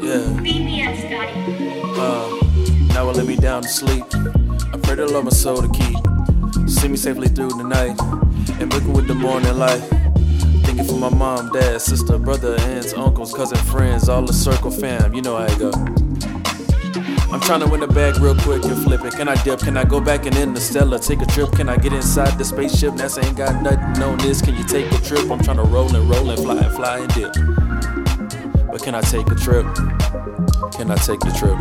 Yeah. Beat me up, Scotty. Uh, now it let me down to sleep. I pray to love my soul to keep. See me safely through the night. And looking with the morning light. Thinking for my mom, dad, sister, brother, aunts, uncles, cousin, friends, all the circle fam. You know how it go. I'm trying to win the bag real quick and flip it. Can I dip? Can I go back and in the Stella? Take a trip? Can I get inside the spaceship? NASA ain't got nothing on this. Can you take a trip? I'm trying to roll and roll and fly and fly and dip. But can I take a trip? Can I take the trip?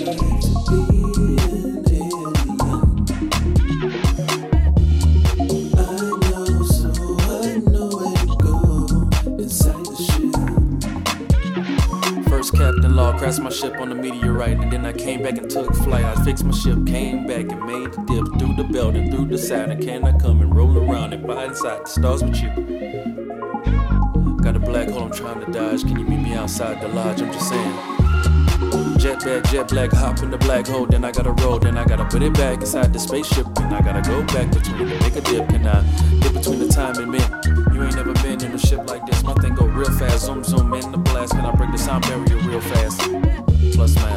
First crashed my ship on the meteorite, and then I came back and took flight. I fixed my ship, came back and made the dip through the belt and through the Saturn. Can I come and roll around and fly inside the stars with you? Got a black hole I'm trying to dodge. Can you meet me outside the lodge? I'm just saying. Jet bag, jet black, hop in the black hole. Then I gotta roll, then I gotta put it back inside the spaceship. And I gotta go back between and make a dip. Can I dip between the time and mint? You ain't never been in a ship like this. My thing go real fast. Zoom, zoom sound barrier real fast? Plus math.